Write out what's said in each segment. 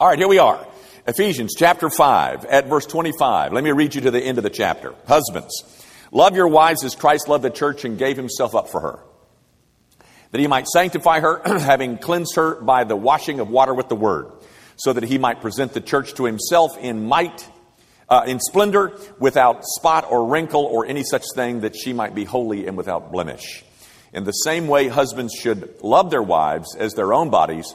All right, here we are. Ephesians chapter 5 at verse 25. Let me read you to the end of the chapter. Husbands, love your wives as Christ loved the church and gave himself up for her, that he might sanctify her, having cleansed her by the washing of water with the word, so that he might present the church to himself in might, uh, in splendor, without spot or wrinkle or any such thing, that she might be holy and without blemish. In the same way, husbands should love their wives as their own bodies.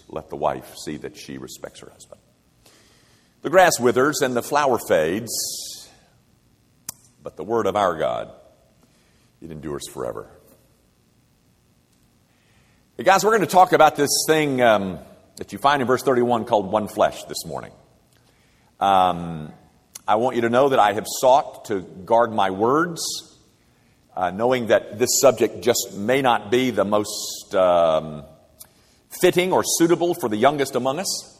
let the wife see that she respects her husband. The grass withers and the flower fades, but the word of our God, it endures forever. Hey guys, we're going to talk about this thing um, that you find in verse 31 called one flesh this morning. Um, I want you to know that I have sought to guard my words uh, knowing that this subject just may not be the most um, fitting or suitable for the youngest among us.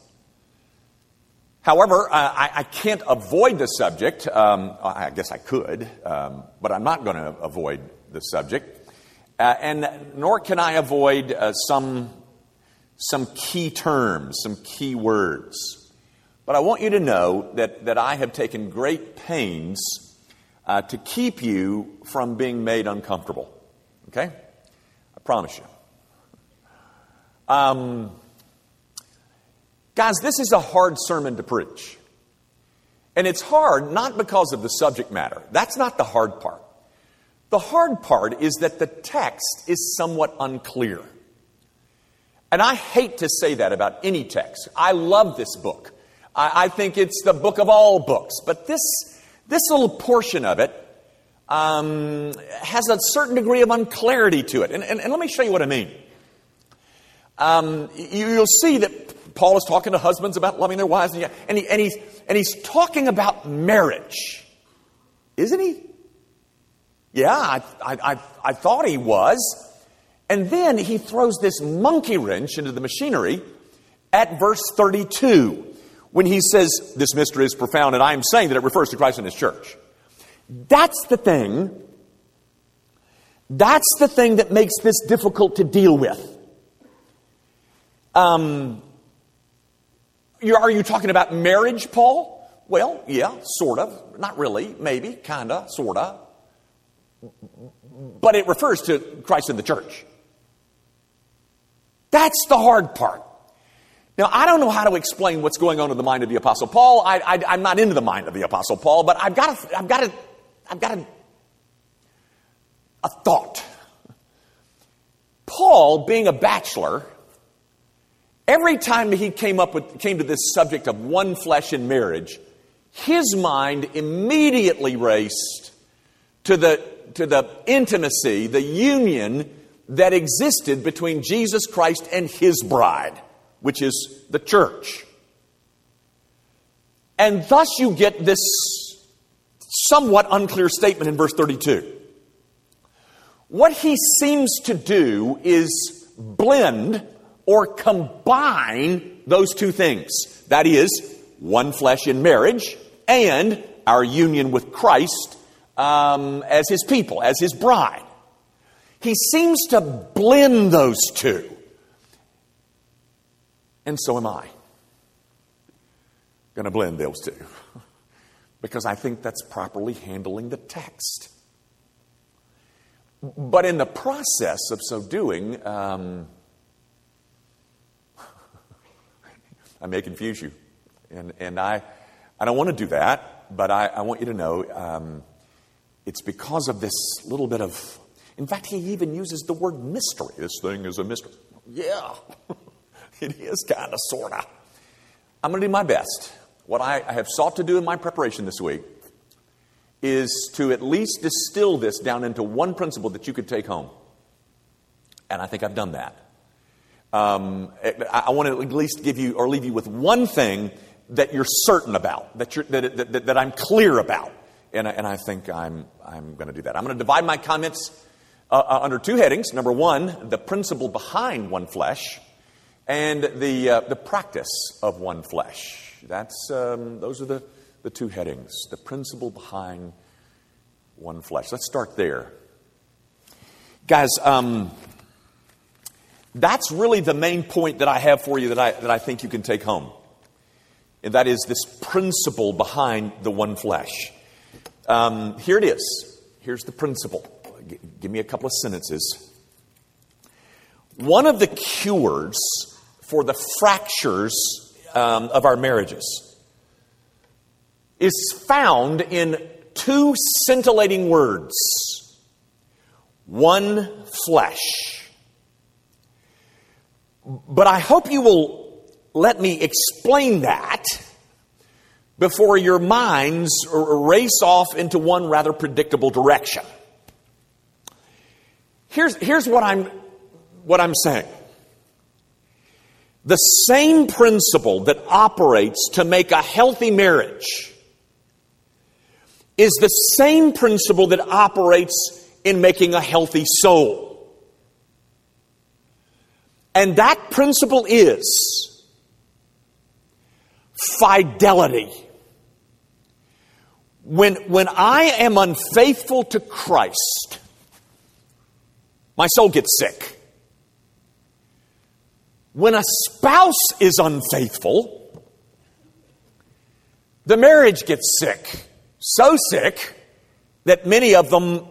However, I, I, can't avoid the subject. Um, I guess I could, um, but I'm not going to avoid the subject. Uh, and nor can I avoid uh, some, some key terms, some key words. But I want you to know that, that I have taken great pains uh, to keep you from being made uncomfortable. Okay? I promise you. Um, guys, this is a hard sermon to preach. And it's hard not because of the subject matter. That's not the hard part. The hard part is that the text is somewhat unclear. And I hate to say that about any text. I love this book. I, I think it's the book of all books. But this this little portion of it um, has a certain degree of unclarity to it. And, and, and let me show you what I mean. Um, you, will see that Paul is talking to husbands about loving their wives, and, and, he, and, he's, and he's talking about marriage. Isn't he? Yeah, I, I, I, I thought he was. And then he throws this monkey wrench into the machinery at verse 32 when he says this mystery is profound, and I am saying that it refers to Christ and his church. That's the thing. That's the thing that makes this difficult to deal with. Um, are you talking about marriage, Paul? Well, yeah, sort of. Not really, maybe, kind of, sort of. But it refers to Christ and the church. That's the hard part. Now, I don't know how to explain what's going on in the mind of the Apostle Paul. I, am not into the mind of the Apostle Paul, but I've got a, I've got a, I've got a, a thought. Paul, being a bachelor, every time he came up with, came to this subject of one flesh in marriage, his mind immediately raced to the, to the intimacy, the union that existed between Jesus Christ and his bride which is the church. And thus you get this somewhat unclear statement in verse 32. What he seems to do is blend or combine those two things. That is, one flesh in marriage and our union with Christ um, as his people, as his bride. He seems to blend those two. And so am I. Going to blend those two. because I think that's properly handling the text. But in the process of so doing, um, I may confuse you. And, and I, I don't want to do that, but I, I want you to know um, it's because of this little bit of. In fact, he even uses the word mystery. This thing is a mystery. Yeah. It is kind of, sort of. I'm going to do my best. What I have sought to do in my preparation this week is to at least distill this down into one principle that you could take home. And I think I've done that. Um, I want to at least give you or leave you with one thing that you're certain about, that, you're, that, that, that I'm clear about. And, and I think I'm, I'm going to do that. I'm going to divide my comments uh, uh, under two headings. Number one, the principle behind one flesh, and the, uh, the practice of one flesh. That's, um, those are the, the two headings the principle behind one flesh. Let's start there. Guys, um, that's really the main point that I have for you that I, that I think you can take home. And that is this principle behind the one flesh. Um, here it is. Here's the principle. G- give me a couple of sentences. One of the cures for the fractures um, of our marriages is found in two scintillating words one flesh. But I hope you will let me explain that before your minds race off into one rather predictable direction. Here's, here's what, I'm, what I'm saying. The same principle that operates to make a healthy marriage is the same principle that operates in making a healthy soul. And that principle is fidelity. When, when I am unfaithful to Christ, my soul gets sick. When a spouse is unfaithful, the marriage gets sick. So sick that many of them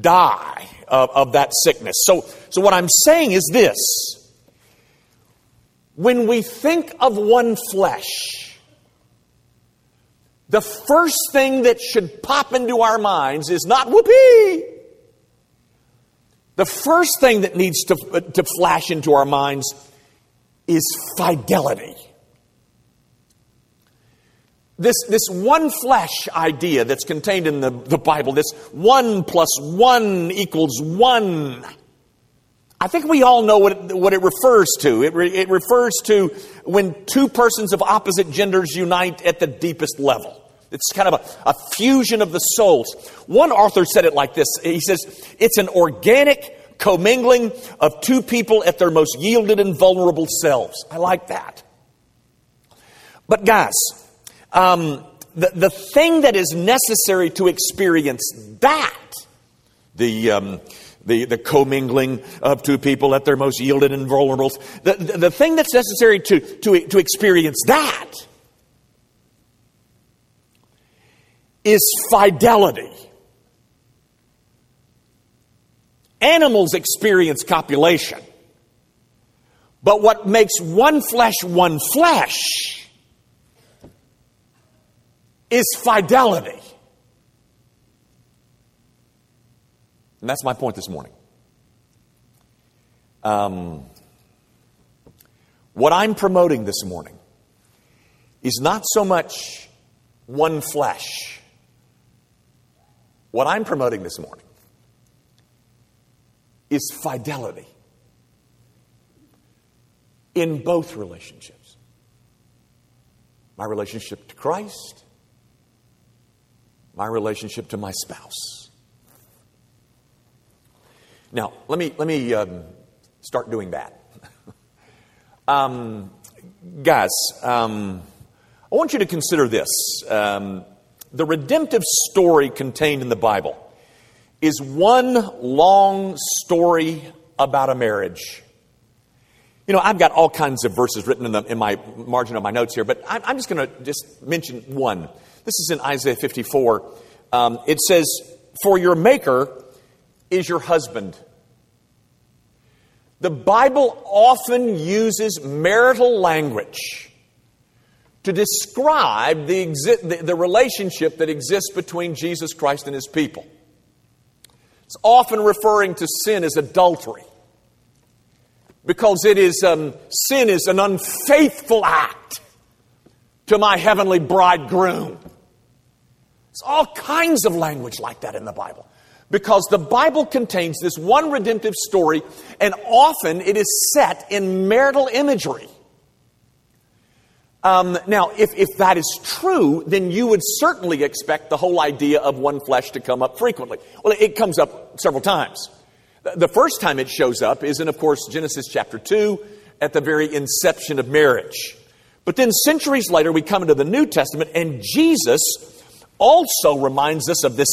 die of, of that sickness. So, so, what I'm saying is this when we think of one flesh, the first thing that should pop into our minds is not whoopee. The first thing that needs to, to flash into our minds is fidelity. This, this one flesh idea that's contained in the, the Bible, this one plus one equals one, I think we all know what it, what it refers to. It, re, it refers to when two persons of opposite genders unite at the deepest level. It's kind of a, a fusion of the souls. One author said it like this He says, It's an organic commingling of two people at their most yielded and vulnerable selves. I like that. But, guys, um, the, the thing that is necessary to experience that, the, um, the, the commingling of two people at their most yielded and vulnerable, the, the, the thing that's necessary to, to, to experience that is fidelity. Animals experience copulation. But what makes one flesh one flesh is fidelity. And that's my point this morning. Um, what I'm promoting this morning is not so much one flesh. What I'm promoting this morning is fidelity in both relationships my relationship to Christ my relationship to my spouse. Now, let me, let me um, start doing that. um, guys, um, I want you to consider this. Um, the redemptive story contained in the Bible is one long story about a marriage. You know, I've got all kinds of verses written in, the, in my margin of my notes here, but I'm, I'm just going to just mention one. This is in Isaiah 54. Um, it says, For your maker is your husband. The Bible often uses marital language to describe the, exi- the, the, relationship that exists between Jesus Christ and his people. It's often referring to sin as adultery because it is um, sin is an unfaithful act to my heavenly bridegroom. There's all kinds of language like that in the Bible. Because the Bible contains this one redemptive story, and often it is set in marital imagery. Um, now, if, if that is true, then you would certainly expect the whole idea of one flesh to come up frequently. Well, it comes up several times. The first time it shows up is in, of course, Genesis chapter 2 at the very inception of marriage. But then centuries later, we come into the New Testament, and Jesus also reminds us of this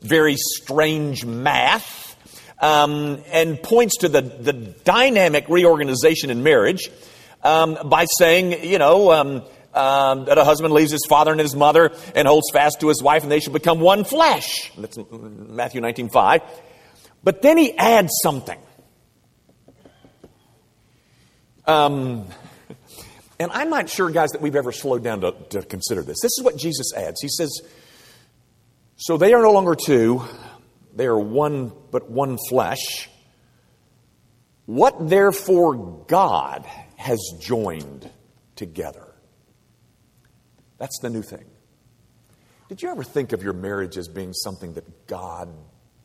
very strange math um, and points to the, the dynamic reorganization in marriage um, by saying, you know, um, um, that a husband leaves his father and his mother and holds fast to his wife, and they shall become one flesh. That's Matthew 19 5. But then he adds something. Um, and I'm not sure, guys, that we've ever slowed down to, to consider this. This is what Jesus adds. He says, So they are no longer two, they are one, but one flesh. What therefore God has joined together. That's the new thing. Did you ever think of your marriage as being something that God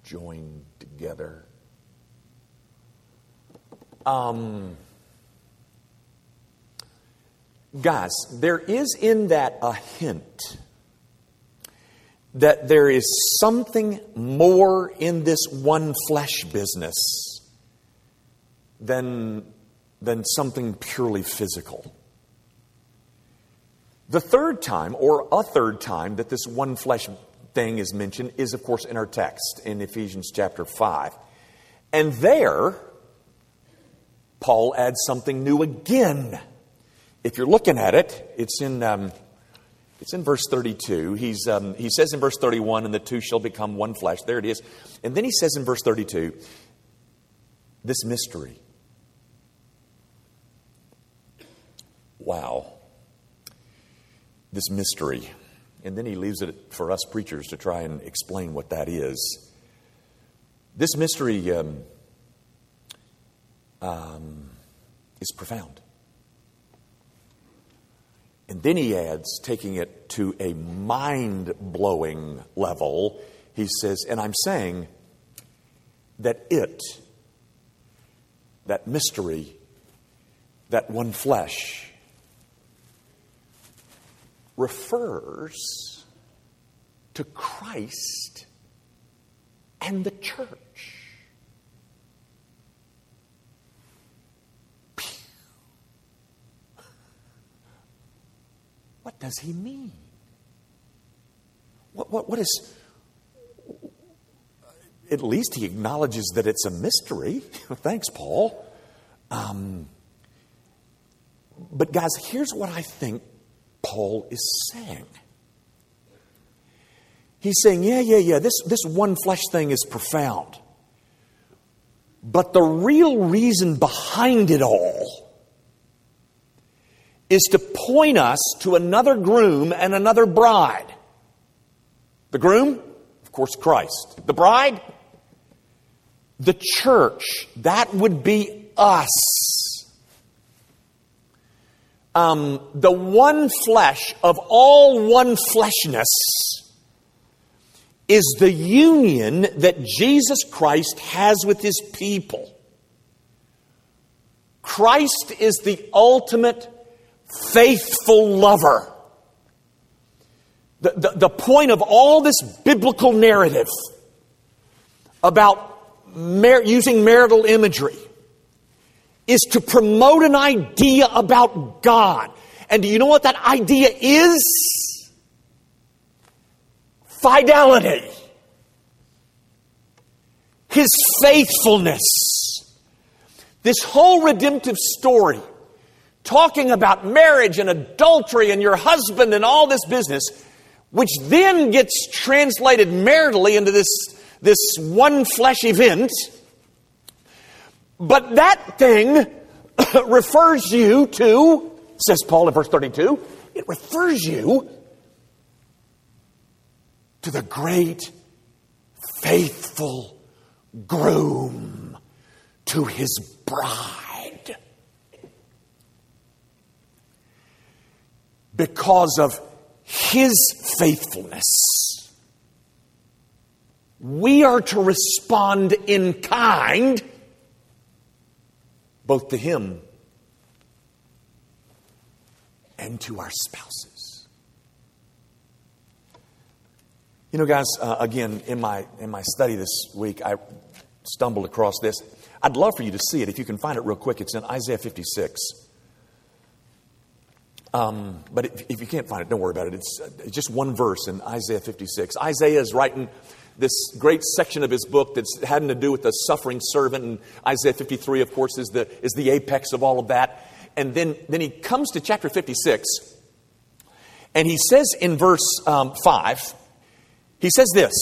joined together? Um, guys, there is in that a hint that there is something more in this one flesh business than, than something purely physical. The third time, or a third time, that this one flesh thing is mentioned is, of course, in our text in Ephesians chapter 5. And there, Paul adds something new again. If you're looking at it, it's in um, it's in verse 32. He's, um, he says in verse 31, and the two shall become one flesh. There it is. And then he says in verse 32, this mystery. Wow. This mystery. And then he leaves it for us preachers to try and explain what that is. This mystery um, um, is profound. And then he adds, taking it to a mind blowing level, he says, and I'm saying that it, that mystery, that one flesh, refers to Christ and the church. What does he mean? What, what, what is. At least he acknowledges that it's a mystery. Thanks, Paul. Um, but, guys, here's what I think Paul is saying. He's saying, yeah, yeah, yeah, this, this one flesh thing is profound. But the real reason behind it all is to point us to another groom and another bride. The groom, of course, Christ. The bride, the church. That would be us. Um, the one flesh of all one fleshness is the union that Jesus Christ has with his people. Christ is the ultimate faithful lover. The, the, the point of all this biblical narrative about mar- using marital imagery is to promote an idea about God. And do you know what that idea is? Fidelity. His faithfulness. This whole redemptive story talking about marriage and adultery and your husband and all this business, which then gets translated maritally into this, this one flesh event. But that thing refers you to, says Paul in verse 32, it refers you to the great, faithful groom, to his bride. because of his faithfulness. We are to respond in kind both to him and to our spouses. You know, guys, uh, again, in my, in my study this week, I stumbled across this. I'd love for you to see it if you can find it real quick. It's in Isaiah 56. Um, but if, if, you can't find it, don't worry about it. It's, uh, just one verse in Isaiah 56. Isaiah is writing this great section of his book that's having to do with the suffering servant, and Isaiah 53, of course, is the, is the apex of all of that. And then, then he comes to chapter 56, and he says in verse um, 5, he says this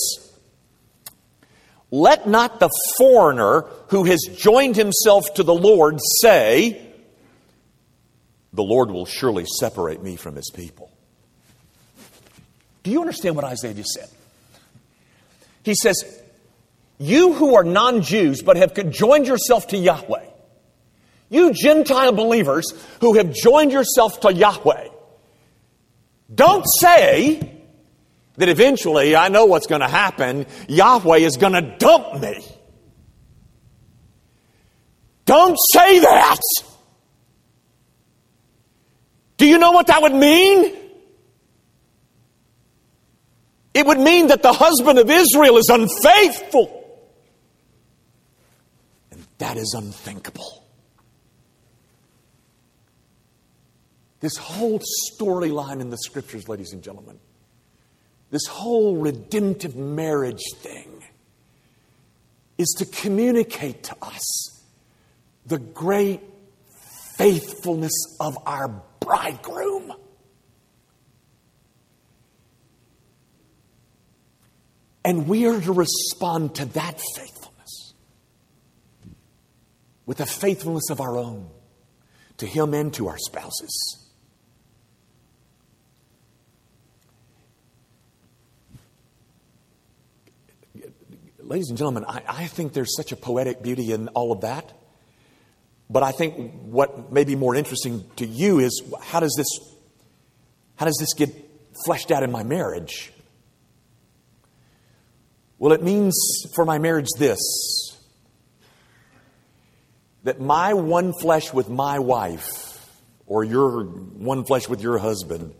Let not the foreigner who has joined himself to the Lord say, The Lord will surely separate me from his people. Do you understand what Isaiah just said? He says, You who are non Jews but have joined yourself to Yahweh, you Gentile believers who have joined yourself to Yahweh, don't say that eventually I know what's going to happen. Yahweh is going to dump me. Don't say that. Do you know what that would mean? It would mean that the husband of Israel is unfaithful. And that is unthinkable. This whole storyline in the scriptures, ladies and gentlemen, this whole redemptive marriage thing is to communicate to us the great faithfulness of our bridegroom. And we are to respond to that faithfulness with a faithfulness of our own to Him and to our spouses. ladies and gentlemen, I, I think there's such a poetic beauty in all of that. But I think what may be more interesting to you is how does this, how does this get fleshed out in my marriage? Well, it means for my marriage this that my one flesh with my wife, or your one flesh with your husband,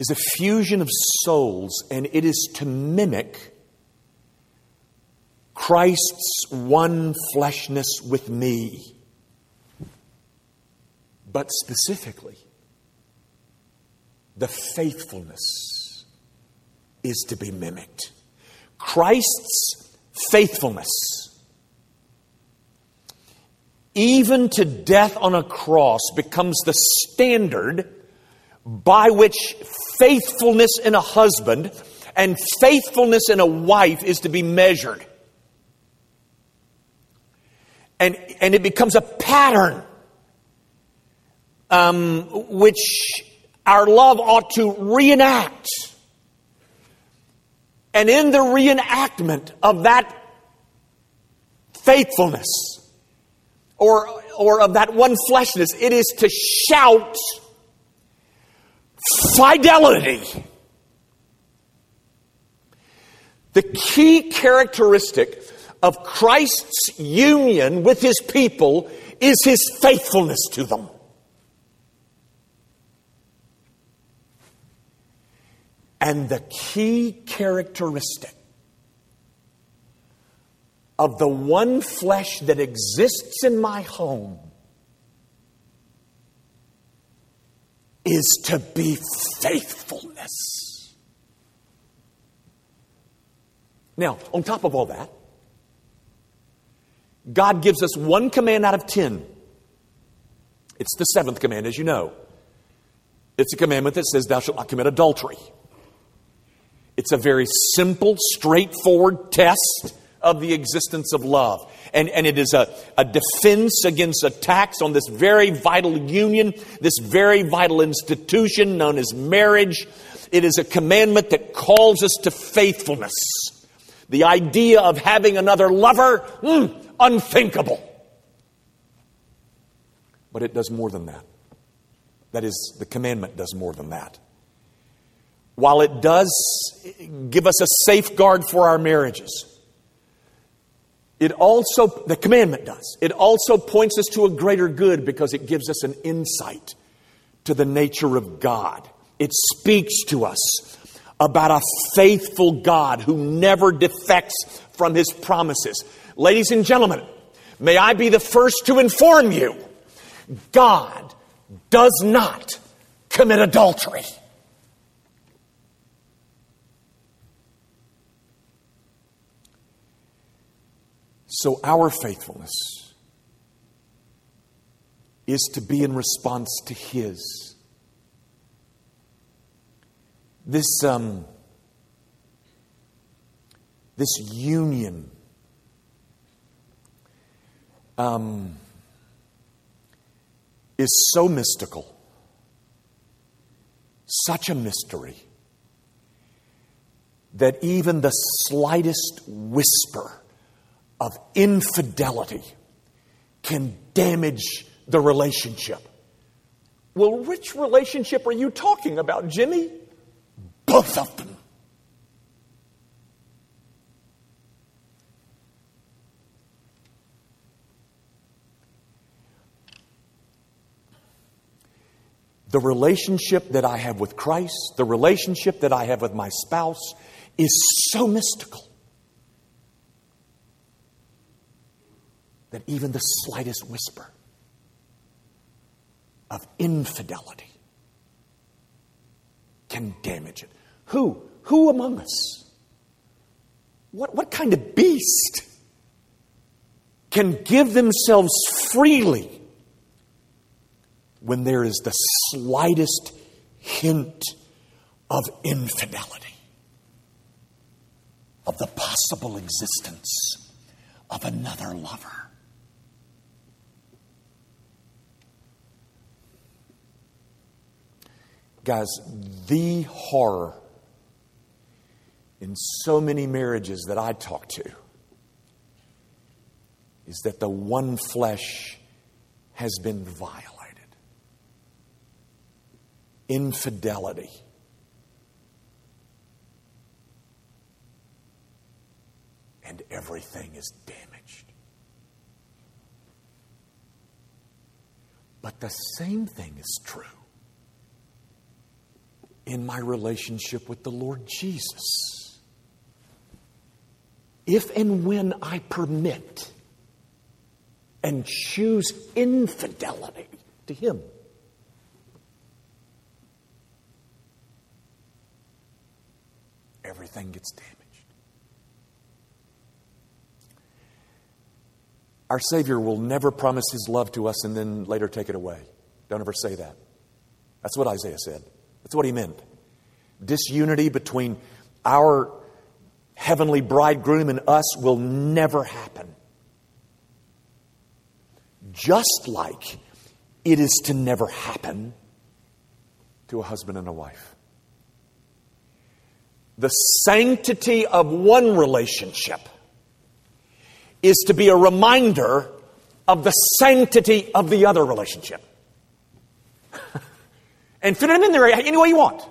is a fusion of souls, and it is to mimic Christ's one fleshness with me. But specifically, the faithfulness is to be mimicked. Christ's faithfulness, even to death on a cross, becomes the standard by which faithfulness in a husband and faithfulness in a wife is to be measured and, and it becomes a pattern um, which our love ought to reenact. And in the reenactment of that faithfulness or, or of that one fleshness, it is to shout fidelity. The key characteristic of Christ's union with his people is his faithfulness to them. And the key characteristic of the one flesh that exists in my home is to be faithfulness. Now, on top of all that, God gives us one command out of ten. It's the seventh command, as you know. It's a commandment that says, Thou shalt not commit adultery. It's a very simple, straightforward test of the existence of love. And, and it is a, a defense against attacks on this very vital union, this very vital institution known as marriage. It is a commandment that calls us to faithfulness. The idea of having another lover, mm, unthinkable. But it does more than that. That is, the commandment does more than that. While it does give us a safeguard for our marriages, it also, the commandment does, it also points us to a greater good because it gives us an insight to the nature of God. It speaks to us about a faithful God who never defects from his promises. Ladies and gentlemen, may I be the first to inform you God does not commit adultery. So, our faithfulness is to be in response to His. This, um, this union um, is so mystical, such a mystery, that even the slightest whisper of infidelity can damage the relationship. Well, which relationship are you talking about, Jimmy? Both of them. The relationship that I have with Christ, the relationship that I have with my spouse, is so mystical. That even the slightest whisper of infidelity can damage it. Who? Who among us? What, what kind of beast can give themselves freely when there is the slightest hint of infidelity, of the possible existence of another lover? Guys, the horror in so many marriages that I talk to is that the one flesh has been violated. Infidelity. And everything is damaged. But the same thing is true in my relationship with the Lord Jesus. If and when I permit and choose infidelity to Him, everything gets damaged. Our Savior will never promise His love to us and then later take it away. Don't ever say that. That's what Isaiah said. That's what he meant. Disunity between our heavenly bridegroom and us will never happen. Just like it is to never happen to a husband and a wife. The sanctity of one relationship is to be a reminder of the sanctity of the other relationship. and fit them in there any way you want.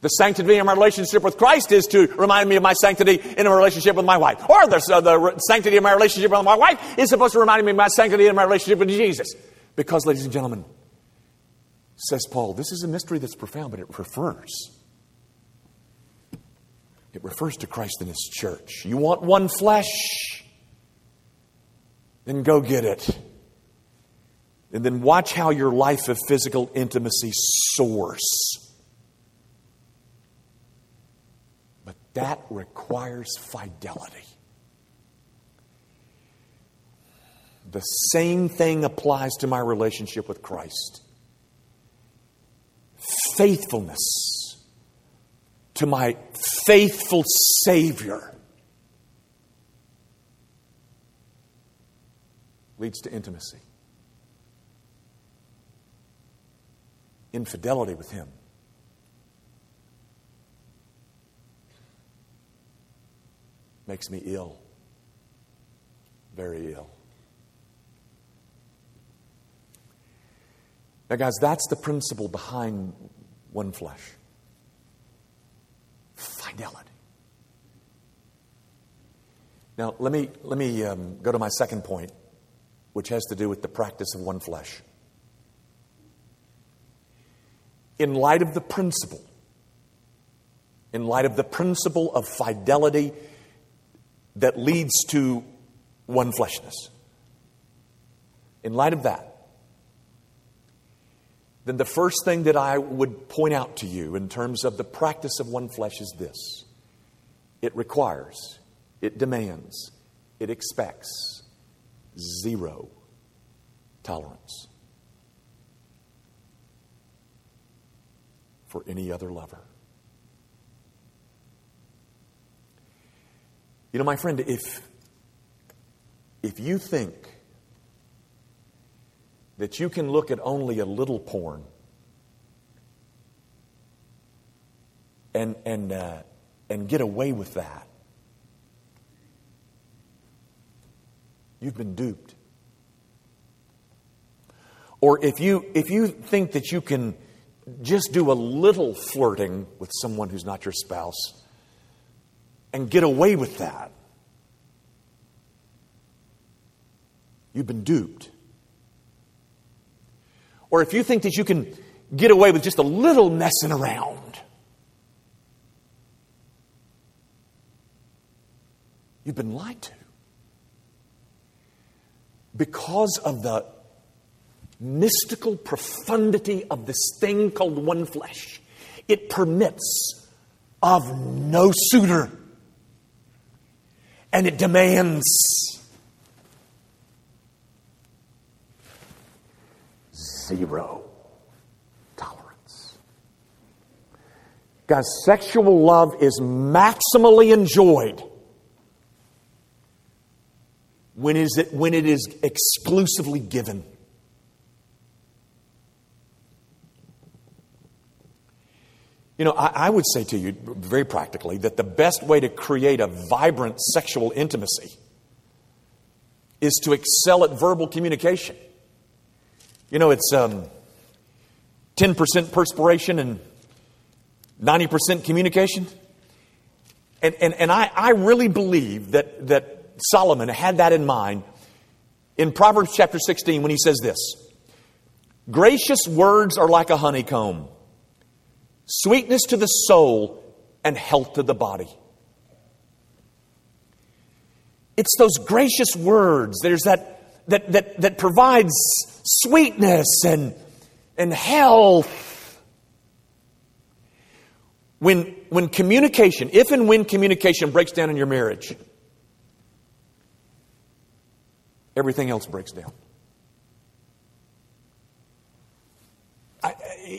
The sanctity of my relationship with Christ is to remind me of my sanctity in a relationship with my wife. Or the, uh, the sanctity of my relationship with my wife is supposed to remind me of my sanctity in my relationship with Jesus. Because, ladies and gentlemen, says Paul, this is a mystery that's profound, but it refers. It refers to Christ and His church. You want one flesh? Then go get it. And then watch how your life of physical intimacy soars. But that requires fidelity. The same thing applies to my relationship with Christ. Faithfulness to my faithful Savior leads to intimacy. Infidelity with Him. Makes me ill, very ill. Now, guys, that's the principle behind one flesh fidelity. Now, let me, let me um, go to my second point, which has to do with the practice of one flesh. In light of the principle, in light of the principle of fidelity that leads to one fleshness, in light of that, then the first thing that I would point out to you in terms of the practice of one flesh is this. It requires, it demands, it expects zero tolerance for any other lover. You know, my friend, if, if you think that you can look at only a little porn and, and, uh, and get away with that, you've been duped. Or if you, if you think that you can just do a little flirting with someone who's not your spouse and get away with that, you've been duped. Or if you think that you can get away with just a little messing around, you've been lied to. Because of the mystical profundity of this thing called one flesh. It permits of no suitor. And it demands zero tolerance. Guys, sexual love is maximally enjoyed when is it, when it is exclusively given. You know, I, I, would say to you very practically that the best way to create a vibrant sexual intimacy is to excel at verbal communication. You know, it's um, 10% perspiration and 90% communication. And, and, and I, I really believe that, that Solomon had that in mind in Proverbs chapter 16 when he says this Gracious words are like a honeycomb sweetness to the soul, and health to the body. It's those gracious words. There's that, that, that, that provides sweetness and, and health. When, when communication, if and when communication breaks down in your marriage, everything else breaks down. I,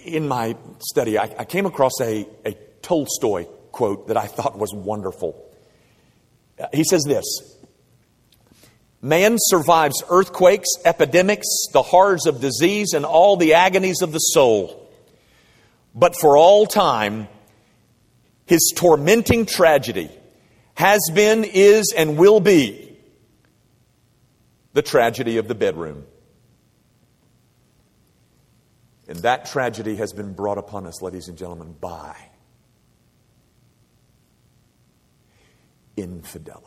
in my study, I, I came across a, a Tolstoy quote that I thought was wonderful. Uh, he says this Man survives earthquakes, epidemics, the horrors of disease, and all the agonies of the soul. But for all time, his tormenting tragedy has been, is, and will be the tragedy of the bedroom. And that tragedy has been brought upon us, ladies and gentlemen, by infidelity.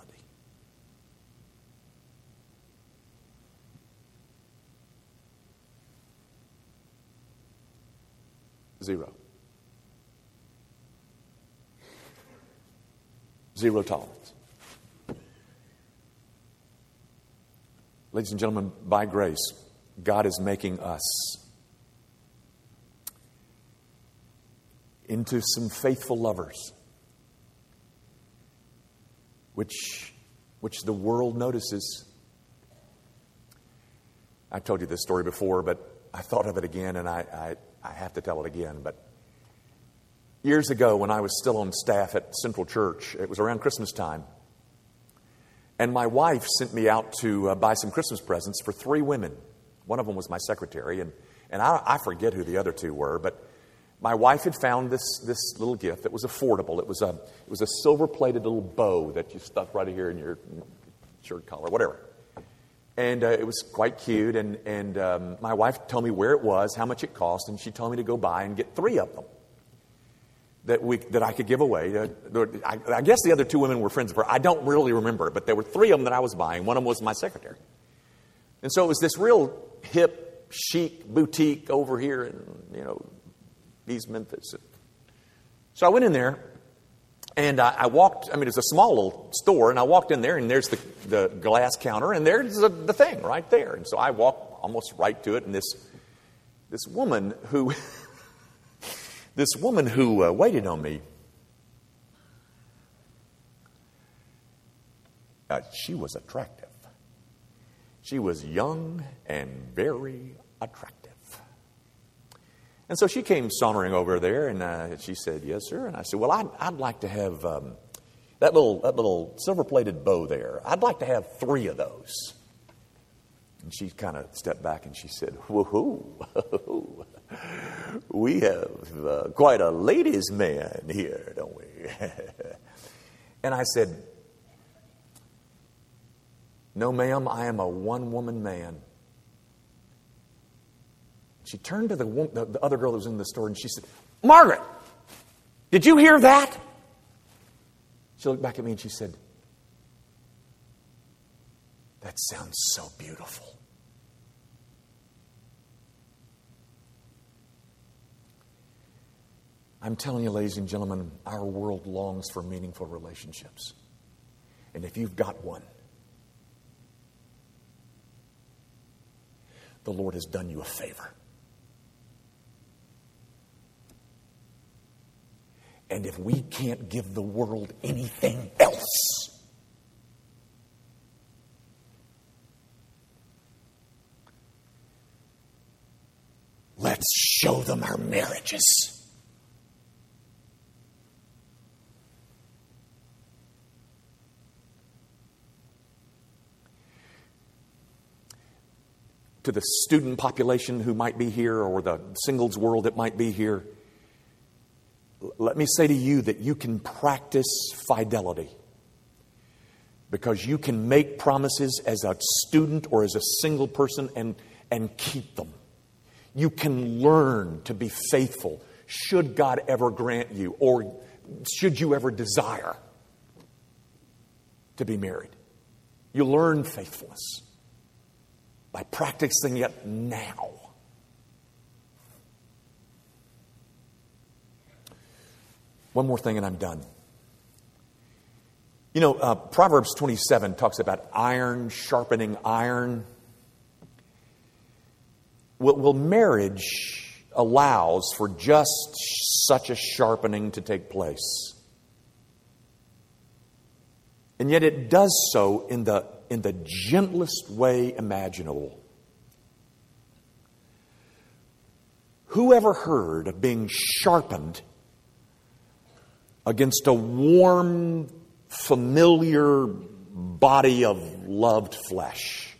Zero. Zero tolerance. Ladies and gentlemen, by grace, God is making us into some faithful lovers, which, which the world notices. I told you this story before, but I thought of it again, and I, I, I have to tell it again. But years ago, when I was still on staff at Central Church, it was around Christmas time. And my wife sent me out to uh, buy some Christmas presents for three women. One of them was my secretary, and, and I, I forget who the other two were, but my wife had found this, this little gift that was affordable. It was a, it was a silver plated little bow that you stuck right here in your shirt collar, whatever. And uh, it was quite cute. And, and um, my wife told me where it was, how much it cost, and she told me to go buy and get three of them that, we, that I could give away. Uh, I, I guess the other two women were friends of her. I don't really remember, but there were three of them that I was buying. One of them was my secretary. And so it was this real hip, chic boutique over here in, you know, East Memphis. So I went in there and I, I, walked, I mean, it's a small little store, and I walked in there, and there's the, the glass counter, and there's the, the thing right there. And so I walked almost right to it, and this, this woman who, this woman who uh, waited on me, uh, she was attractive. She was young and very attractive. And so she came sauntering over there, and uh, she said, "Yes, sir." And I said, "Well, I'd, I'd like to have um, that little that little silver-plated bow there. I'd like to have three of those." And she kind of stepped back and she said, "Woohoo! we have uh, quite a ladies' man here, don't we?" and I said, "No, ma'am. I am a one-woman man." She turned to the, the, the other girl that was in the store and she said, Margaret, did you hear that? She looked back at me and she said, That sounds so beautiful. I'm telling you, ladies and gentlemen, our world longs for meaningful relationships. And if you've got one, the Lord has done you a favor. And if we can't give the world anything else, let's show them our marriages. To the student population who might be here or the singles world that might be here, let me say to you that you can practice fidelity because you can make promises as a student or as a single person and, and keep them. You can learn to be faithful should God ever grant you or should you ever desire to be married. You learn faithfulness by practicing it now. One more thing and I'm done. You know, uh, Proverbs 27 talks about iron sharpening iron. Well, marriage allows for just such a sharpening to take place. And yet it does so in the, in the gentlest way imaginable. Who ever heard of being sharpened against a warm, familiar body of loved flesh.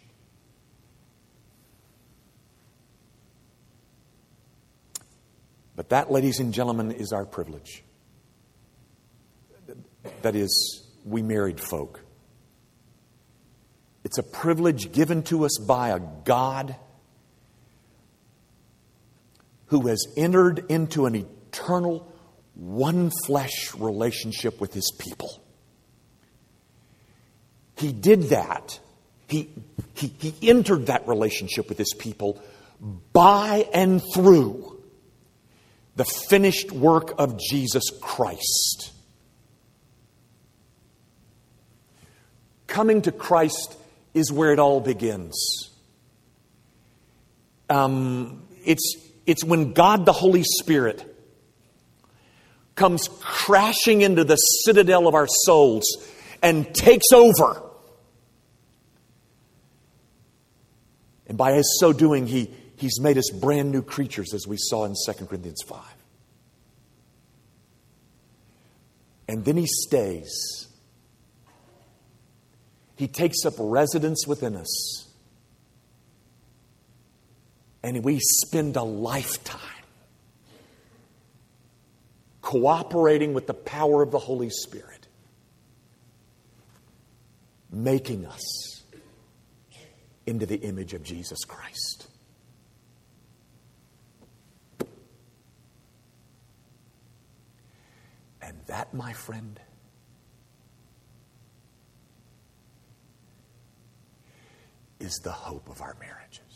But that, ladies and gentlemen, is our privilege. That is, we married folk. It's a privilege given to us by a God who has entered into an eternal one flesh relationship with his people. He did that. He, he, he entered that relationship with his people by and through the finished work of Jesus Christ. Coming to Christ is where it all begins. Um, it's, it's when God the Holy Spirit comes crashing into the citadel of our souls and takes over. And by his so doing, he, he's made us brand new creatures, as we saw in 2 Corinthians 5. And then he stays. He takes up residence within us. And we spend a lifetime cooperating with the power of the Holy Spirit, making us into the image of Jesus Christ. And that, my friend, is the hope of our marriages.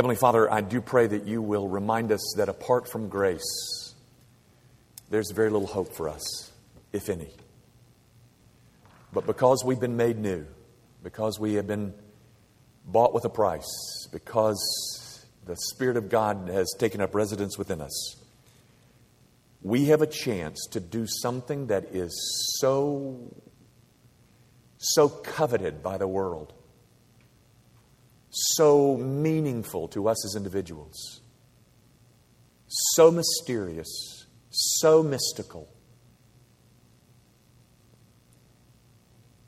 Heavenly Father, I do pray that you will remind us that apart from grace, there's very little hope for us, if any. But because we've been made new, because we have been bought with a price, because the Spirit of God has taken up residence within us, we have a chance to do something that is so, so coveted by the world, so meaningful to us as individuals, so mysterious, so mystical.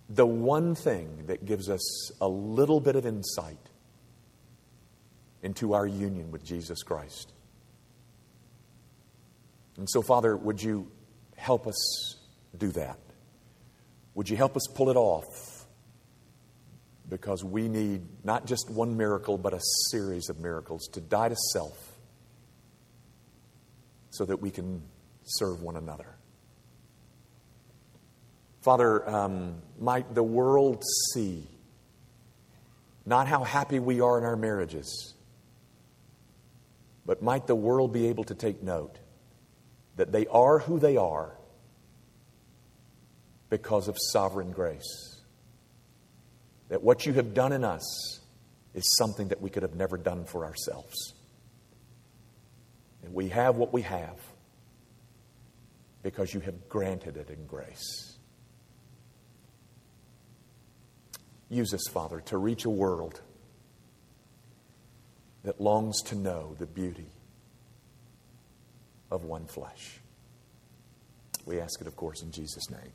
The one thing that gives us a little bit of insight into our union with Jesus Christ. And so, Father, would you help us do that? Would you help us pull it off? Because we need not just one miracle, but a series of miracles to die to self so that we can serve one another. Father, um, might the world see not how happy we are in our marriages, but might the world be able to take note that they are who they are because of sovereign grace. That what you have done in us is something that we could have never done for ourselves. And we have what we have because you have granted it in grace. Use us, Father, to reach a world that longs to know the beauty of one flesh. We ask it, of course, in Jesus' name.